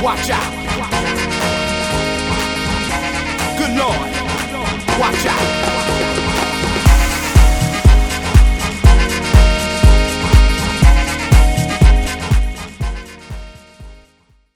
Watch out. Good Lord. Watch out.